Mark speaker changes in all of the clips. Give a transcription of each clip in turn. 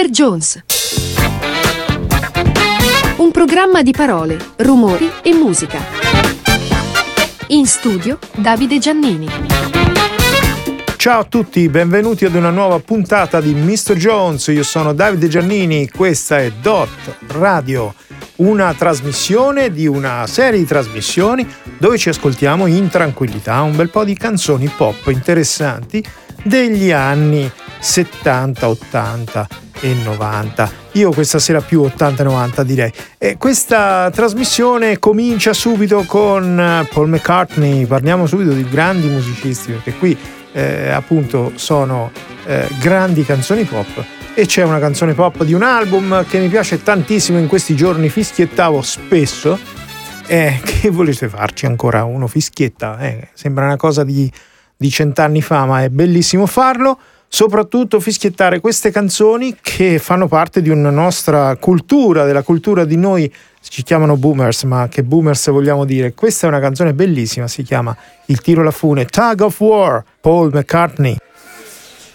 Speaker 1: Mr. Jones. Un programma di parole, rumori e musica. In studio Davide Giannini.
Speaker 2: Ciao a tutti, benvenuti ad una nuova puntata di Mr. Jones. Io sono Davide Giannini, questa è Dot Radio, una trasmissione di una serie di trasmissioni dove ci ascoltiamo in tranquillità un bel po' di canzoni pop interessanti degli anni 70, 80 e 90. Io questa sera più 80 e 90 direi. E questa trasmissione comincia subito con eh, Paul McCartney, parliamo subito di grandi musicisti perché qui eh, appunto sono eh, grandi canzoni pop e c'è una canzone pop di un album che mi piace tantissimo in questi giorni, fischiettavo spesso. Eh, che volete farci ancora uno fischietta? Eh, sembra una cosa di, di cent'anni fa, ma è bellissimo farlo soprattutto fischiettare queste canzoni che fanno parte di una nostra cultura, della cultura di noi, ci chiamano boomers, ma che boomers vogliamo dire? Questa è una canzone bellissima, si chiama Il tiro alla fune, Tug of War, Paul McCartney.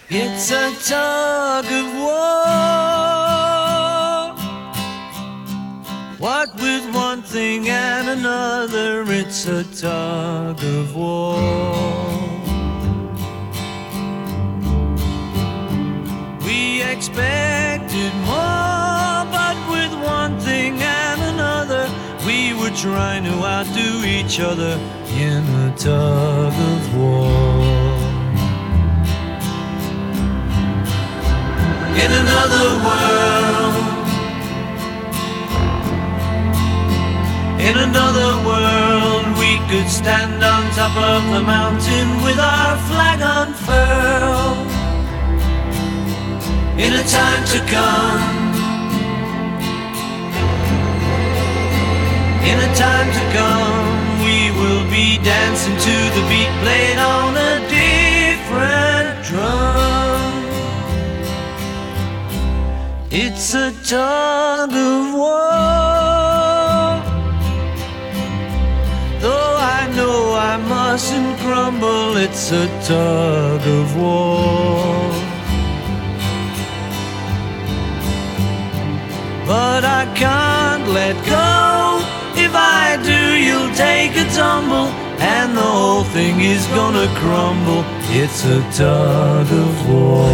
Speaker 2: It's a tug of war. What with one thing and another, it's a tug of war. Expected more, but with one thing and another, we were trying to outdo each other in a tug of war. In another world, in another world, we could stand on top of the mountain with our flag unfurled in a time to come. In a time to come, we will be dancing to the beat played on a different drum. It's a tug of war. Though I know I mustn't crumble, it's a tug of war. But I can't let go. If I do, you'll take a tumble, and the whole thing is gonna crumble. It's a tug of war.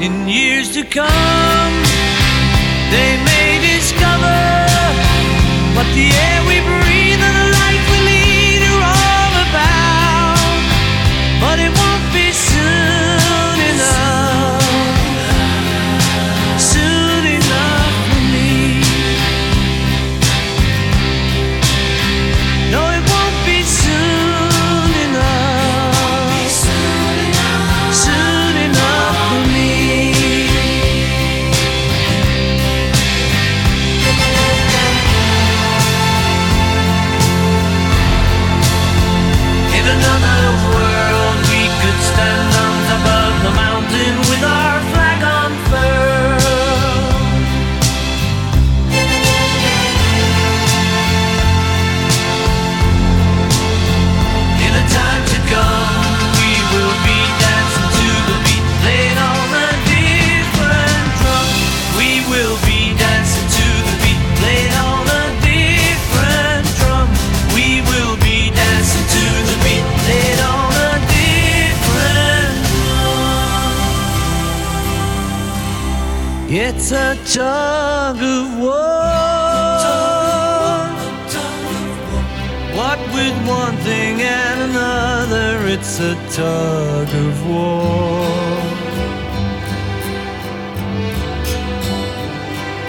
Speaker 2: In years to come, they may discover what the air we breathe tug of war. What with one thing and another, it's a tug of war.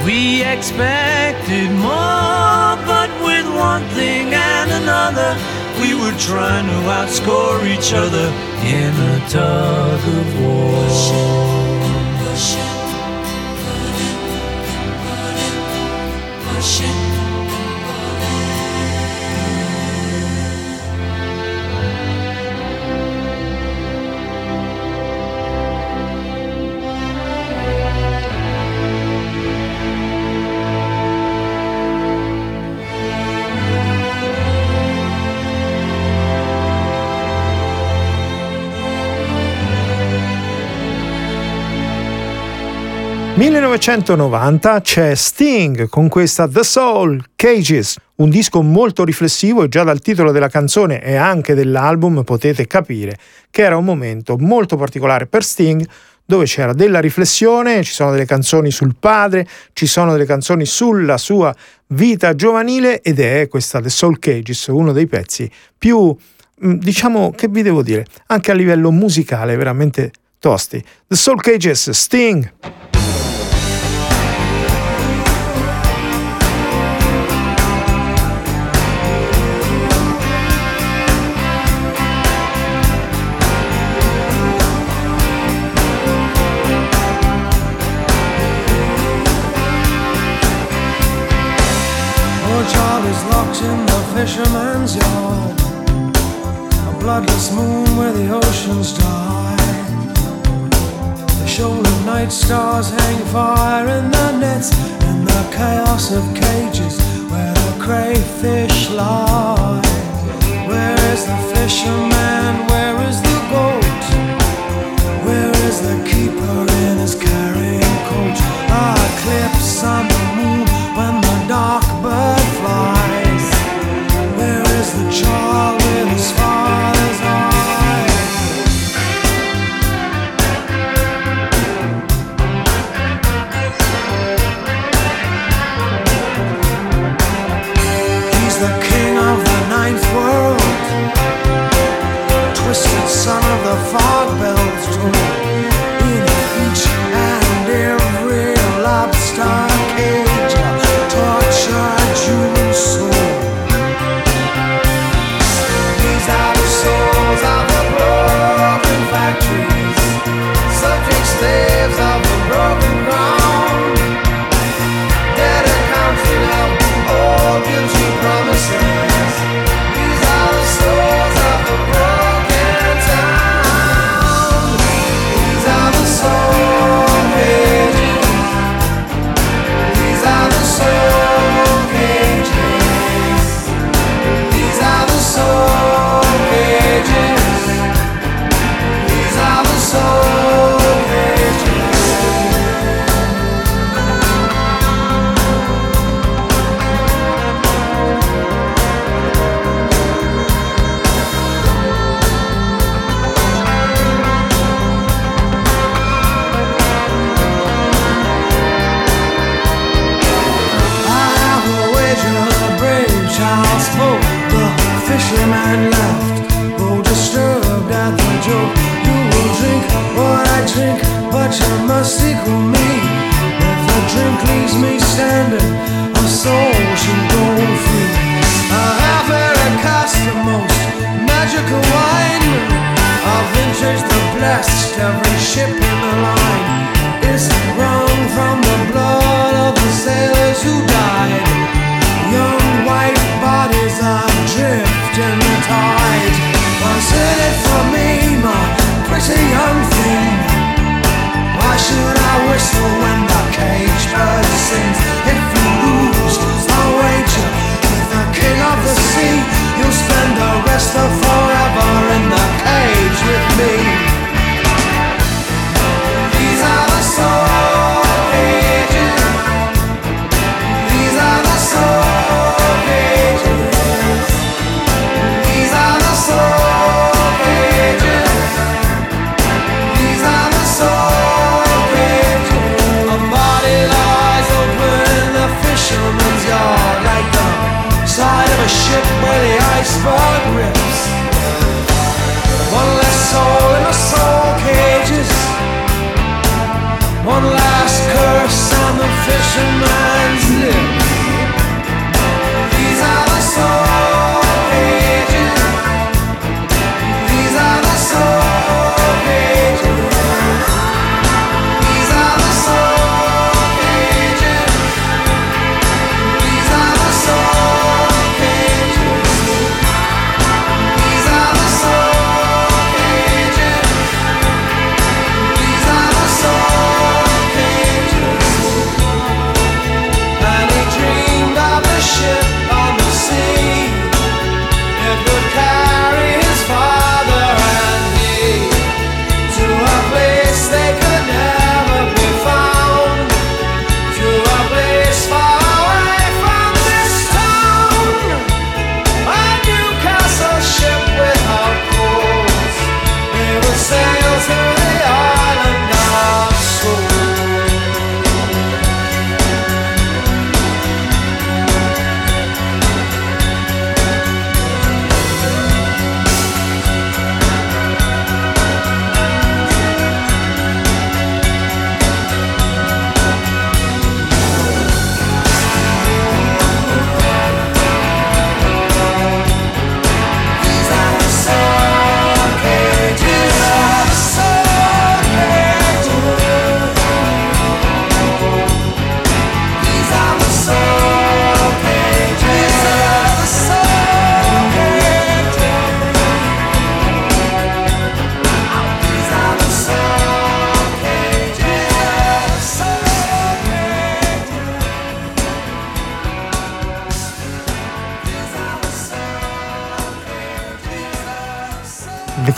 Speaker 2: We expected more, but with one thing and another, we were trying to outscore each other in a tug of war.
Speaker 3: 1990 c'è Sting con questa The Soul Cages, un disco molto riflessivo e già dal titolo della canzone e anche dell'album potete capire che era un momento molto particolare per Sting dove c'era della riflessione, ci sono delle canzoni sul padre, ci sono delle canzoni sulla sua vita giovanile ed è questa The Soul Cages, uno dei pezzi più, mm, diciamo, che vi devo dire, anche a livello musicale veramente tosti. The Soul Cages, Sting.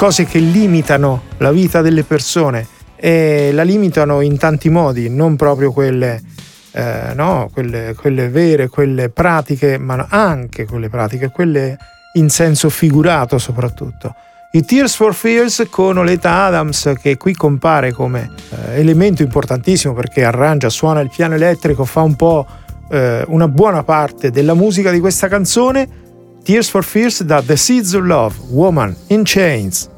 Speaker 4: Cose che limitano la vita delle persone e la limitano in tanti modi, non proprio quelle, eh, no, quelle, quelle vere, quelle pratiche, ma anche quelle pratiche, quelle in senso figurato soprattutto. I Tears for Fears con Oleta Adams che qui compare come eh, elemento importantissimo perché arrangia, suona il piano elettrico, fa un po' eh, una buona parte della musica di questa canzone. Tears for Fears da The Seeds of Love, Woman in Chains.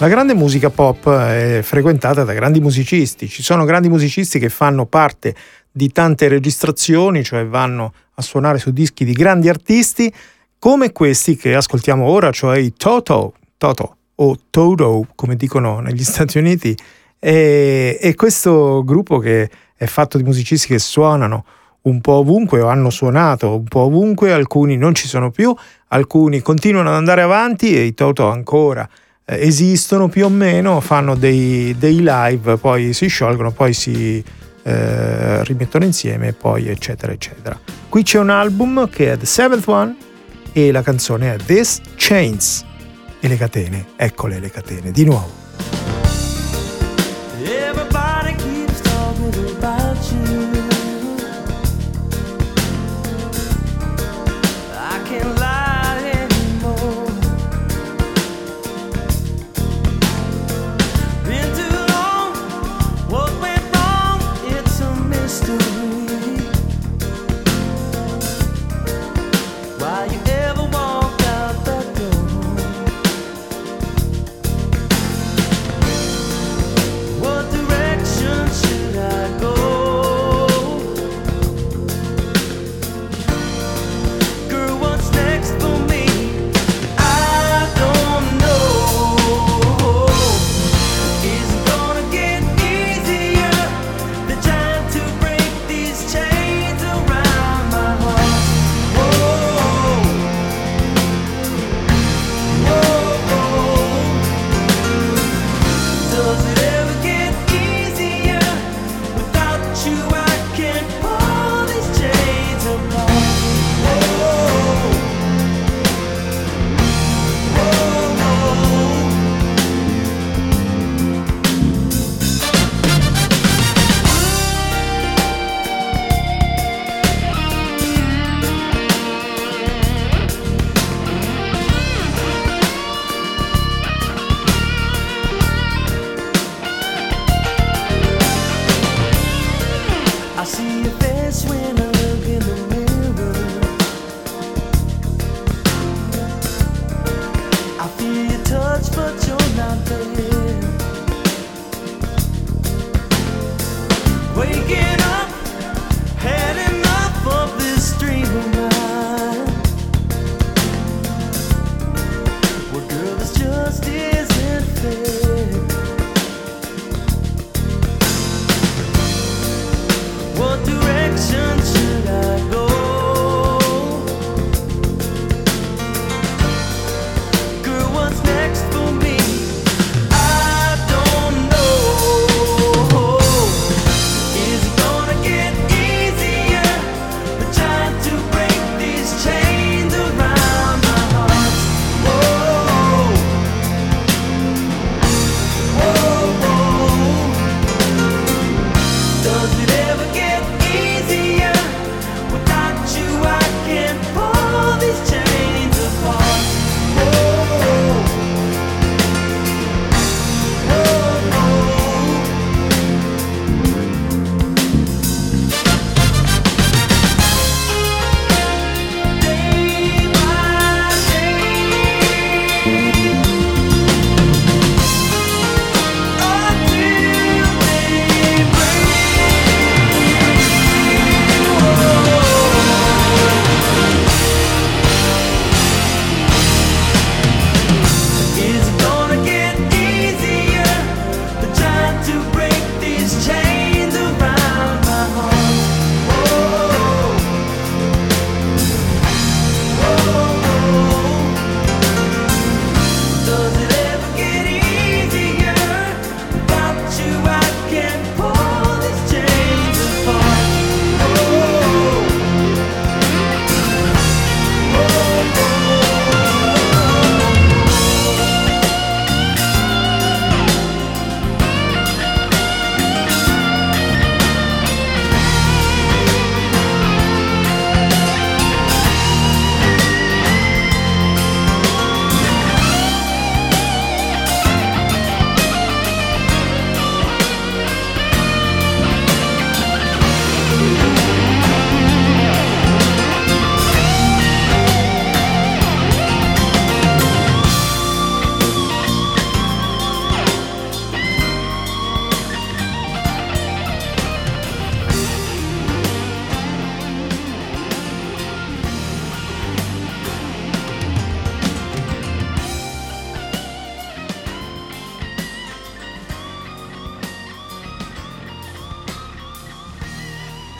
Speaker 4: La grande musica pop è frequentata da grandi musicisti, ci sono grandi musicisti che fanno parte di tante registrazioni, cioè vanno a suonare su dischi di grandi artisti, come questi che ascoltiamo ora, cioè i Toto, Toto o Toto, come dicono negli Stati Uniti, e, e questo gruppo che è fatto di musicisti che suonano un po' ovunque o hanno suonato un po' ovunque, alcuni non ci sono più, alcuni continuano ad andare avanti e i Toto ancora esistono più o meno, fanno dei, dei, live, poi si sciolgono, poi si eh, rimettono insieme, poi eccetera eccetera. Qui c'è un album che è The Seventh One e la canzone è This Chains e le catene, eccole le catene, di nuovo.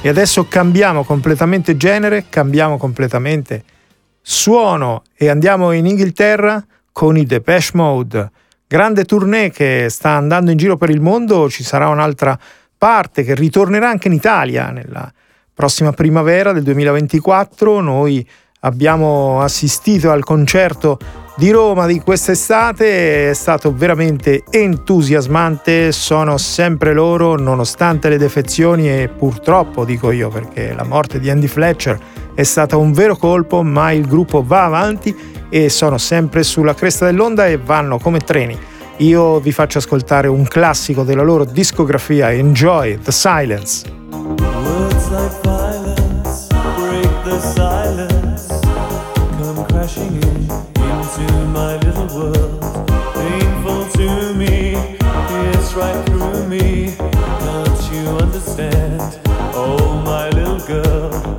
Speaker 2: E adesso cambiamo completamente genere, cambiamo completamente suono e andiamo in Inghilterra con i Depeche Mode. Grande tournée che sta andando in giro per il mondo, ci sarà un'altra parte che ritornerà anche in Italia nella prossima primavera del 2024. Noi abbiamo assistito al concerto di Roma di quest'estate, è stato veramente entusiasmante, sono sempre loro nonostante le defezioni e purtroppo dico io perché la morte di Andy Fletcher è stata un vero colpo, ma il gruppo va avanti e sono sempre sulla cresta dell'onda e vanno come treni. Io vi faccio ascoltare un classico della loro discografia, Enjoy the Silence. My little world. Painful to me, it's right through me. Don't you understand? Oh, my little girl.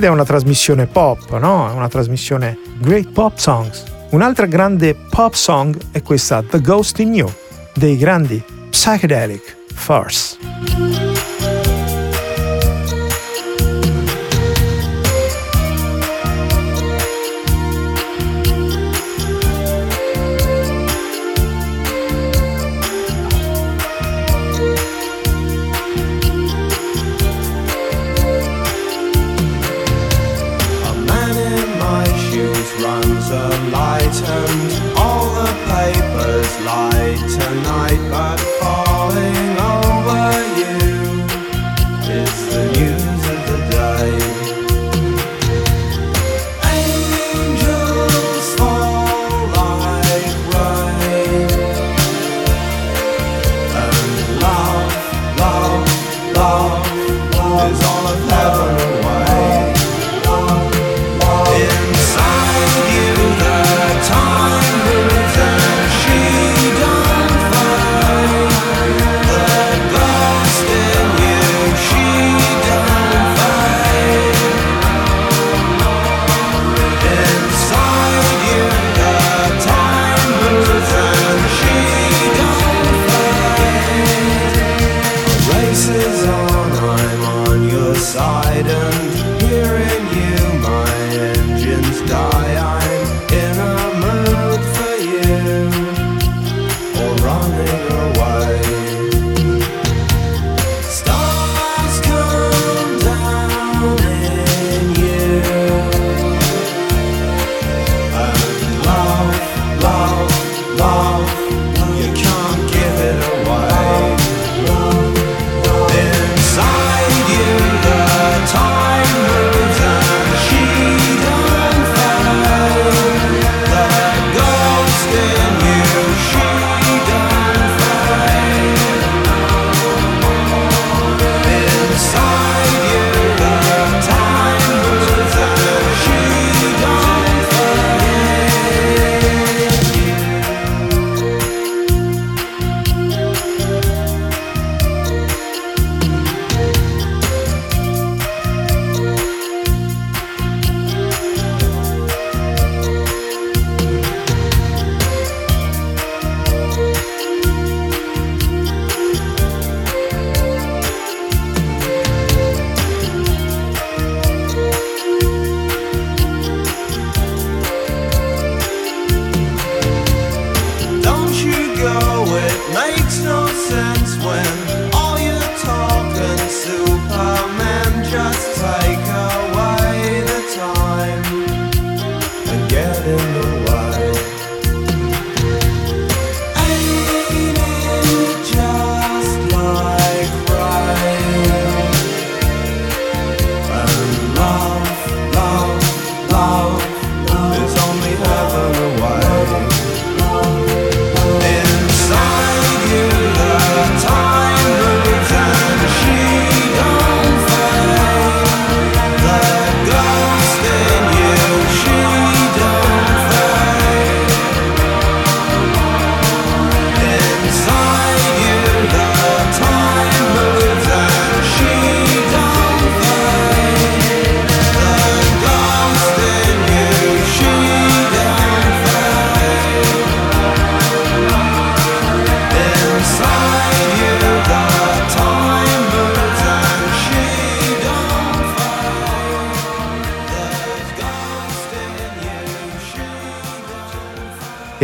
Speaker 2: Ed è una trasmissione pop, no? È una trasmissione Great Pop Songs. Un'altra grande pop song è questa The Ghost in You, dei grandi Psychedelic Force.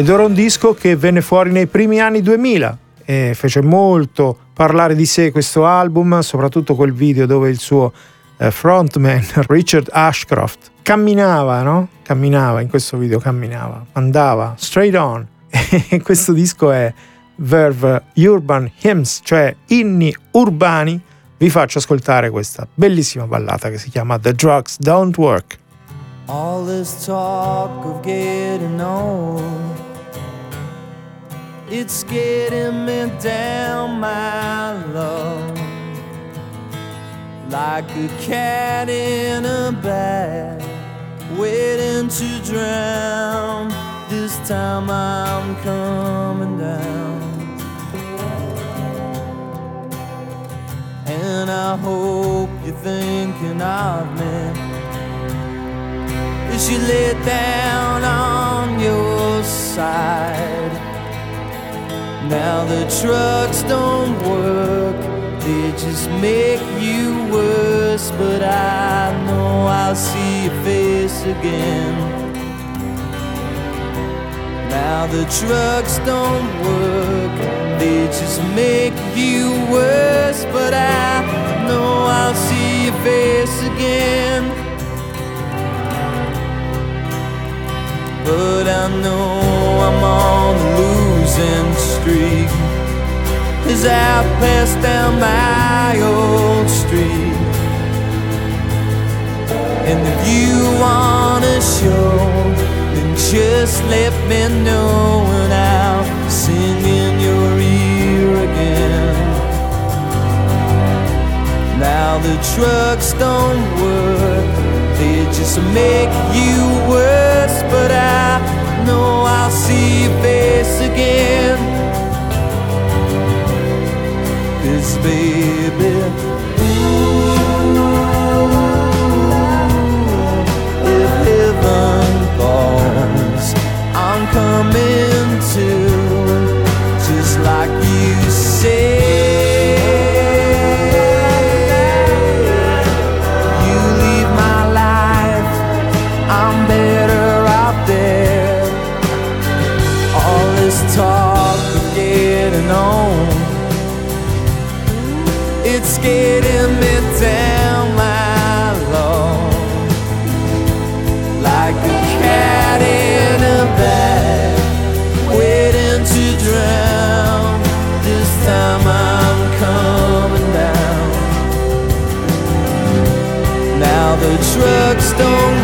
Speaker 4: Ed era un disco che venne fuori nei primi anni 2000 e fece molto parlare di sé questo album, soprattutto quel video dove il suo eh, frontman Richard Ashcroft camminava, no? Camminava in questo video, camminava, andava straight on. E questo disco è Verve Urban Hymns, cioè inni urbani. Vi faccio ascoltare questa bellissima ballata che si chiama The Drugs Don't Work.
Speaker 5: All this talk of getting old, it's getting me down, my love, like a cat in a bag, waiting to drown. This time I'm coming down. And I hope you're thinking of me as you lay down on your side. Now the drugs don't work, they just make you worse. But I know I'll see your face again. Now the drugs don't work, they just make you worse. But I know I'll see your face again. But I know I'm on the losing street as I pass down my old street. And if you wanna show, then just let me know and I'll sing in your ear again. Now the drugs don't work, they just make you worse, but I know I'll see your face again this, baby. Ooh. coming to, just like you said. don't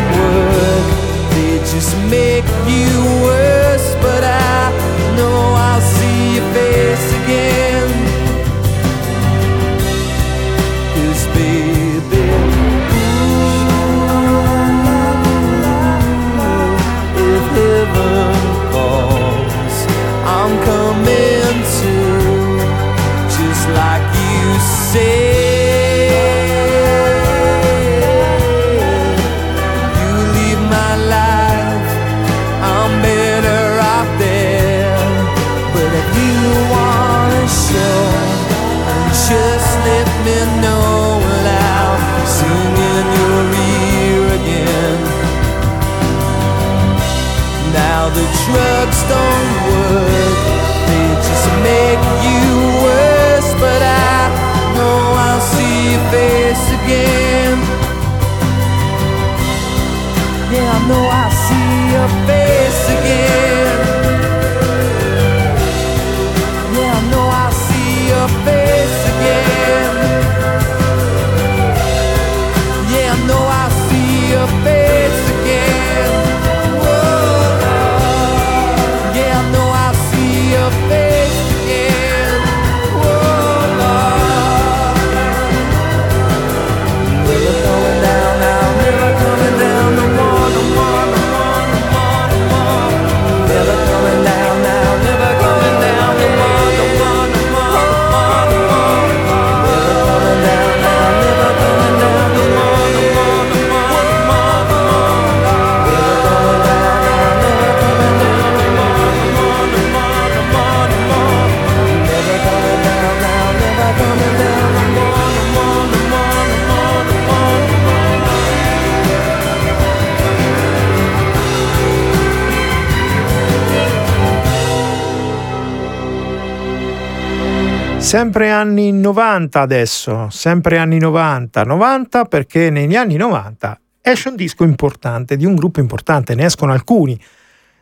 Speaker 4: Sempre anni 90 adesso, sempre anni 90, 90 perché negli anni 90 esce un disco importante di un gruppo importante, ne escono alcuni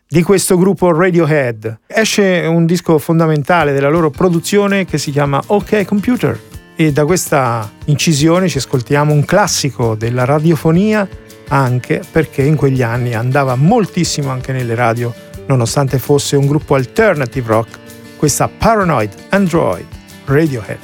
Speaker 4: di questo gruppo Radiohead. Esce un disco fondamentale della loro produzione che si chiama OK Computer e da questa incisione ci ascoltiamo un classico della radiofonia anche perché in quegli anni andava moltissimo anche nelle radio nonostante fosse un gruppo alternative rock, questa Paranoid Android. Radiohead.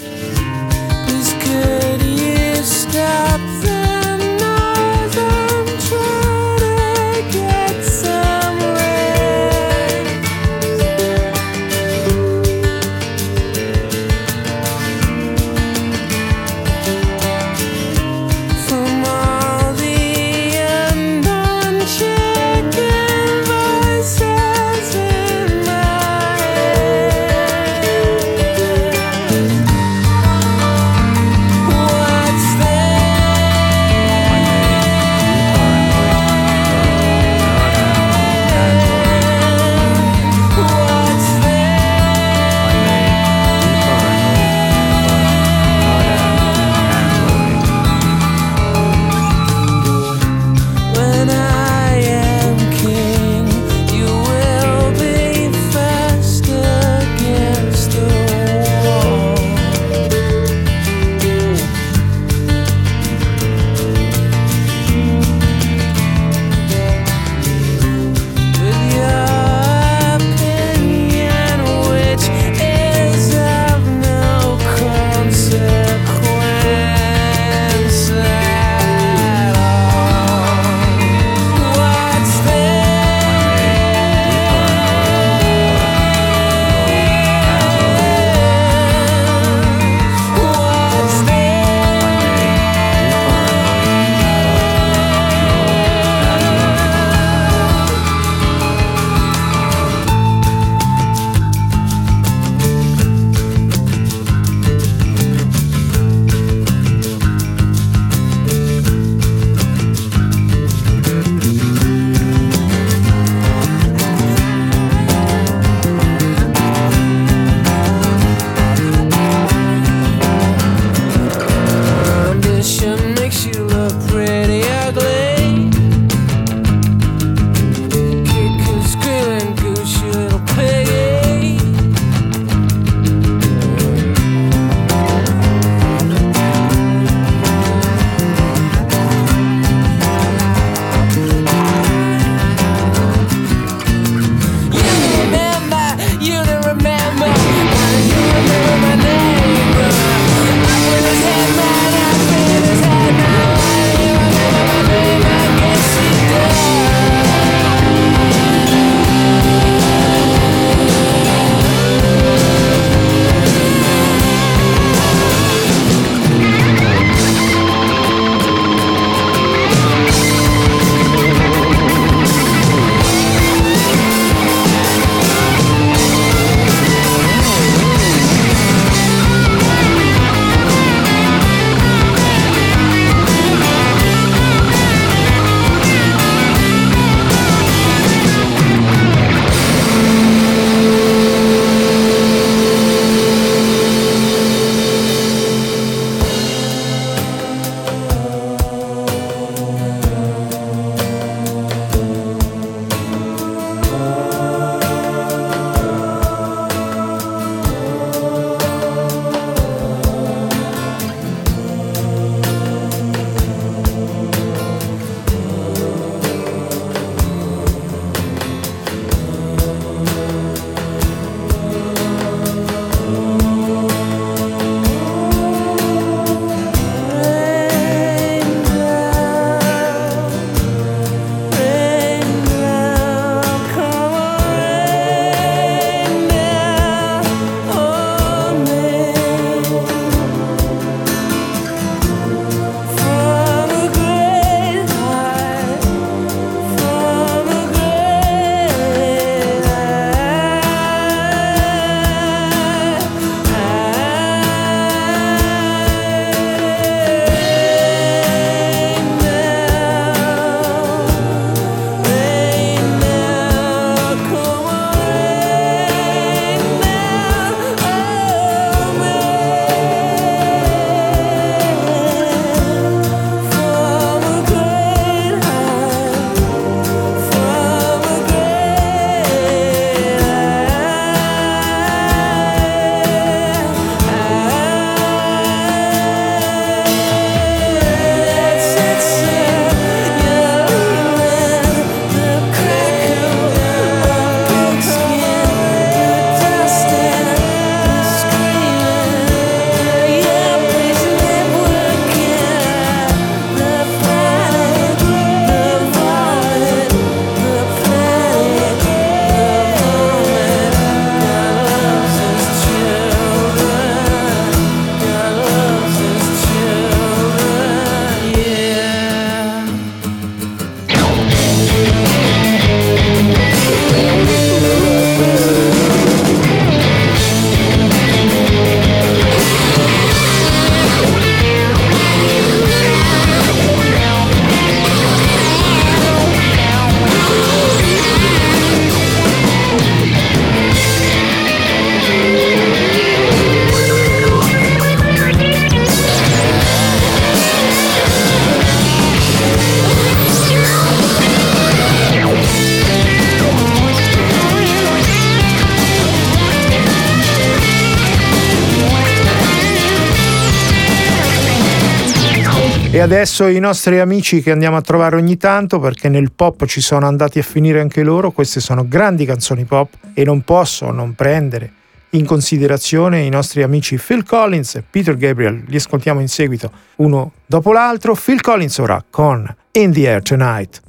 Speaker 4: Adesso i nostri amici che andiamo a trovare ogni tanto, perché nel pop ci sono andati a finire anche loro, queste sono grandi canzoni pop e non posso non prendere in considerazione i nostri amici Phil Collins e Peter Gabriel. Li ascoltiamo in seguito uno dopo l'altro. Phil Collins ora con In the Air Tonight.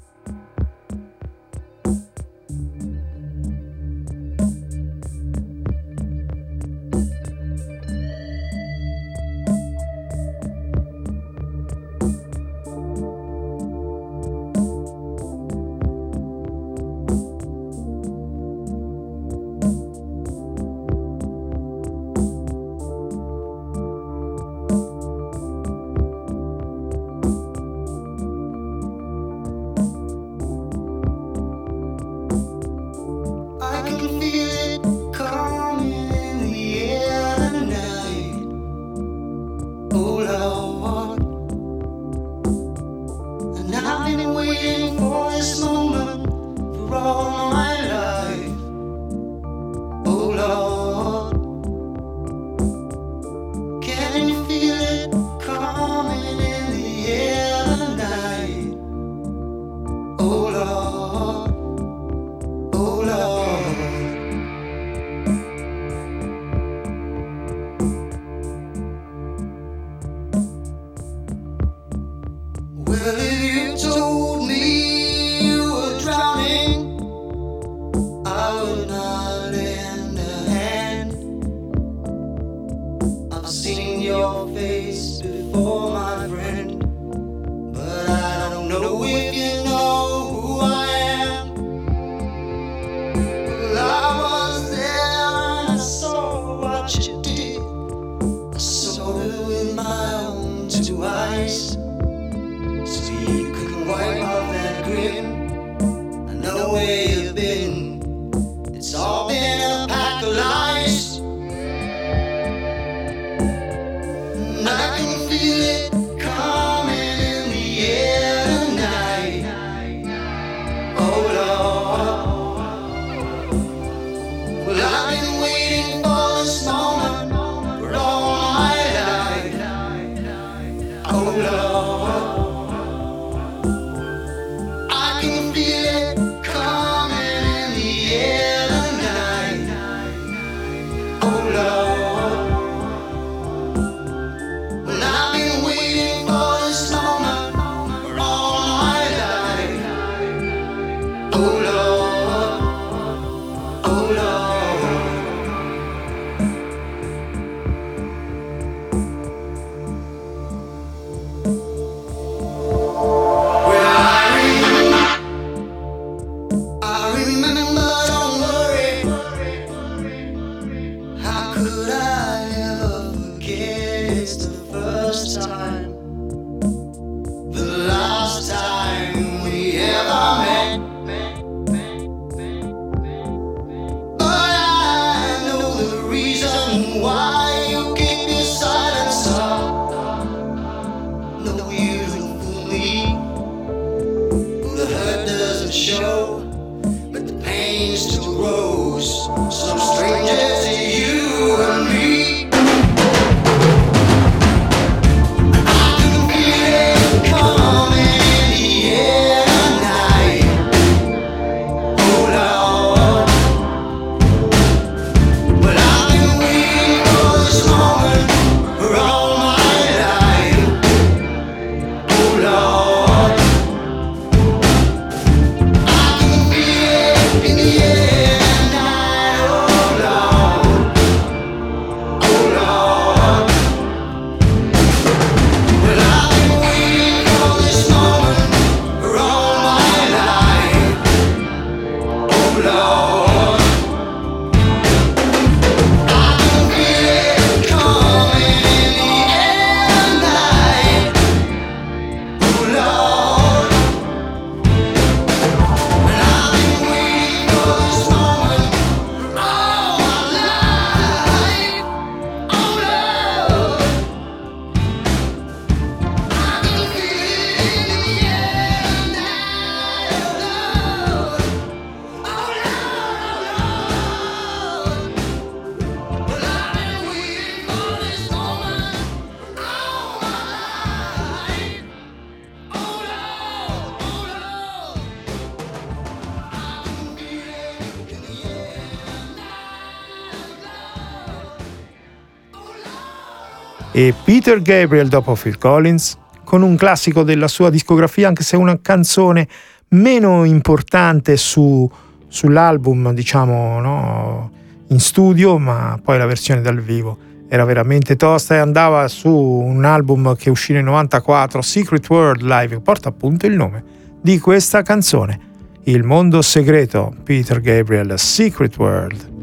Speaker 4: E Peter Gabriel dopo Phil Collins, con un classico della sua discografia, anche se una canzone meno importante su, sull'album, diciamo, no, in studio, ma poi la versione dal vivo era veramente tosta e andava su un album che uscì nel 94, Secret World Live, porta appunto il nome di questa canzone, Il mondo segreto, Peter Gabriel, Secret World.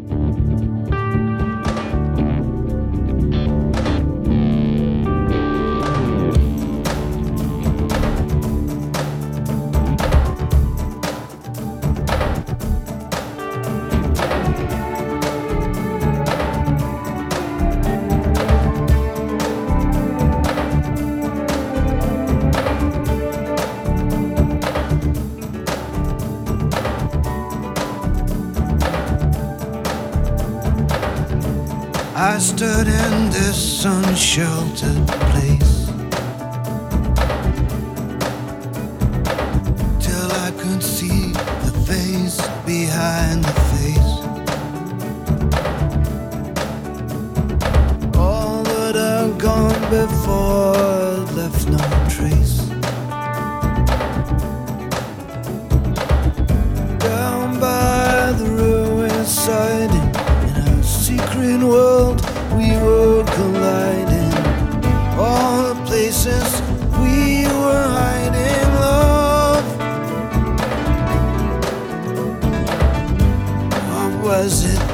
Speaker 3: Was it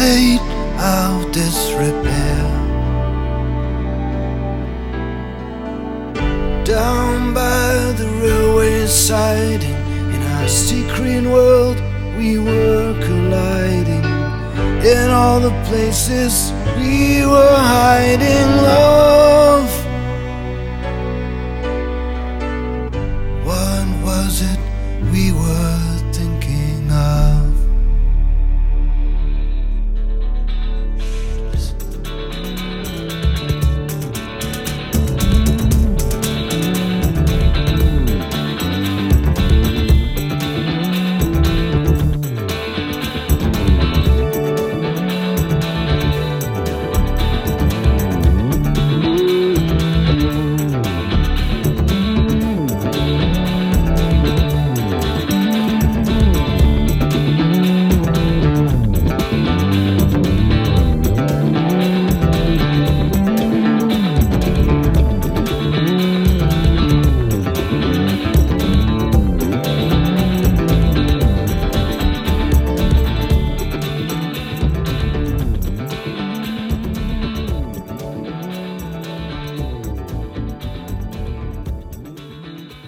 Speaker 3: state of disrepair. Down by the railway siding, in our secret world, we were colliding. In all the places we were hiding, love.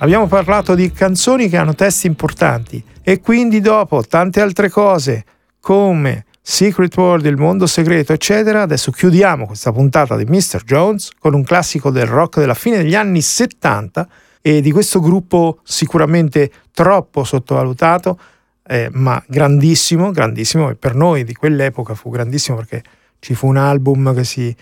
Speaker 4: Abbiamo parlato di canzoni che hanno testi importanti e quindi dopo tante altre cose come Secret World, il mondo segreto, eccetera, adesso chiudiamo questa puntata di Mr. Jones con un classico del rock della fine degli anni 70 e di questo gruppo sicuramente troppo sottovalutato, eh, ma grandissimo, grandissimo e per noi di quell'epoca fu grandissimo perché ci fu un album che si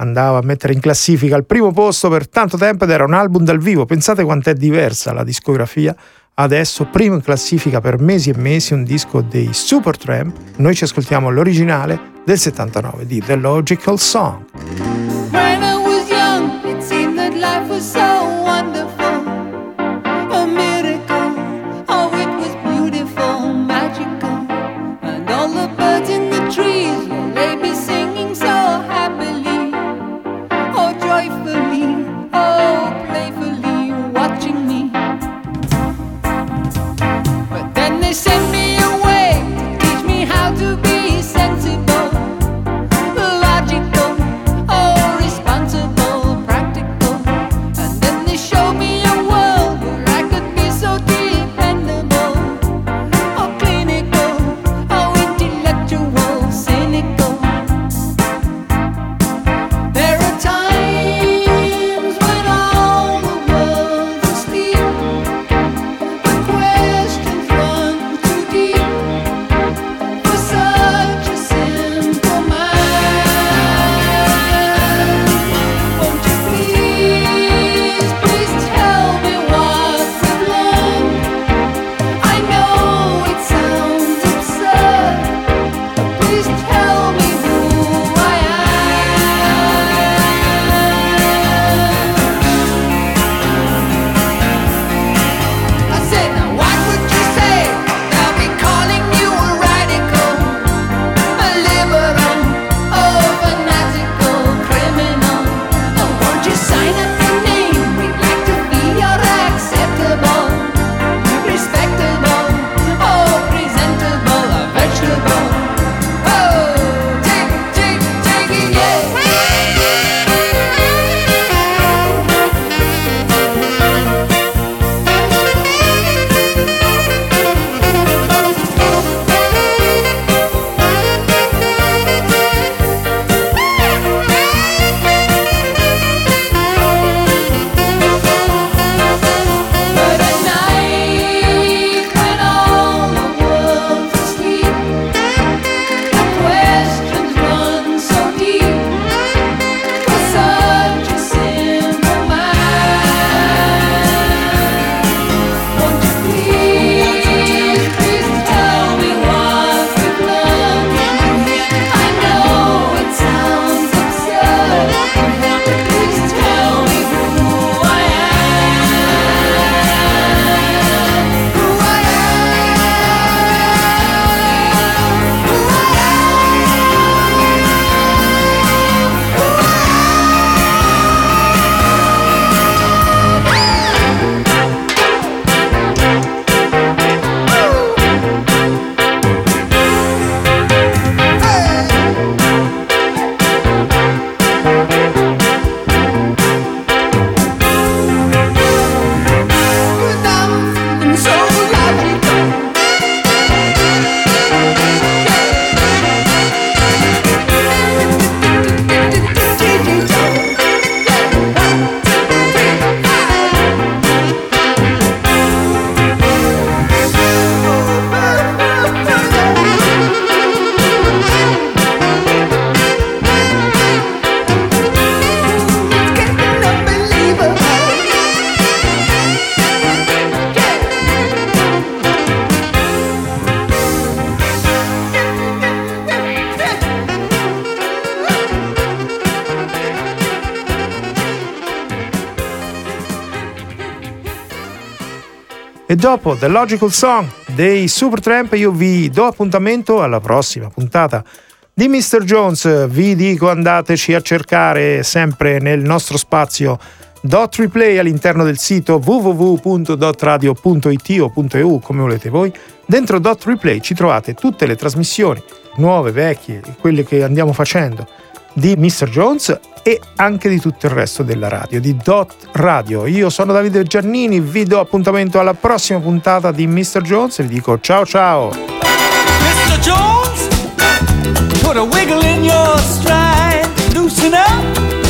Speaker 4: andava a mettere in classifica al primo posto per tanto tempo ed era un album dal vivo. Pensate quanto è diversa la discografia. Adesso, primo in classifica per mesi e mesi, un disco dei Supertramp. Noi ci ascoltiamo l'originale del 79 di The Logical Song. Dopo The Logical Song dei Supertramp io vi do appuntamento alla prossima puntata di Mr. Jones. Vi dico andateci a cercare sempre nel nostro spazio Dot Replay all'interno del sito www.dotradio.it o .eu come volete voi. Dentro Dot Replay ci trovate tutte le trasmissioni nuove, vecchie, quelle che andiamo facendo di Mr. Jones e anche di tutto il resto della radio, di Dot Radio. Io sono Davide Giannini, vi do appuntamento alla prossima puntata di Mr. Jones e vi dico ciao ciao! Mr. Jones, put a wiggle in your stride, loosen up.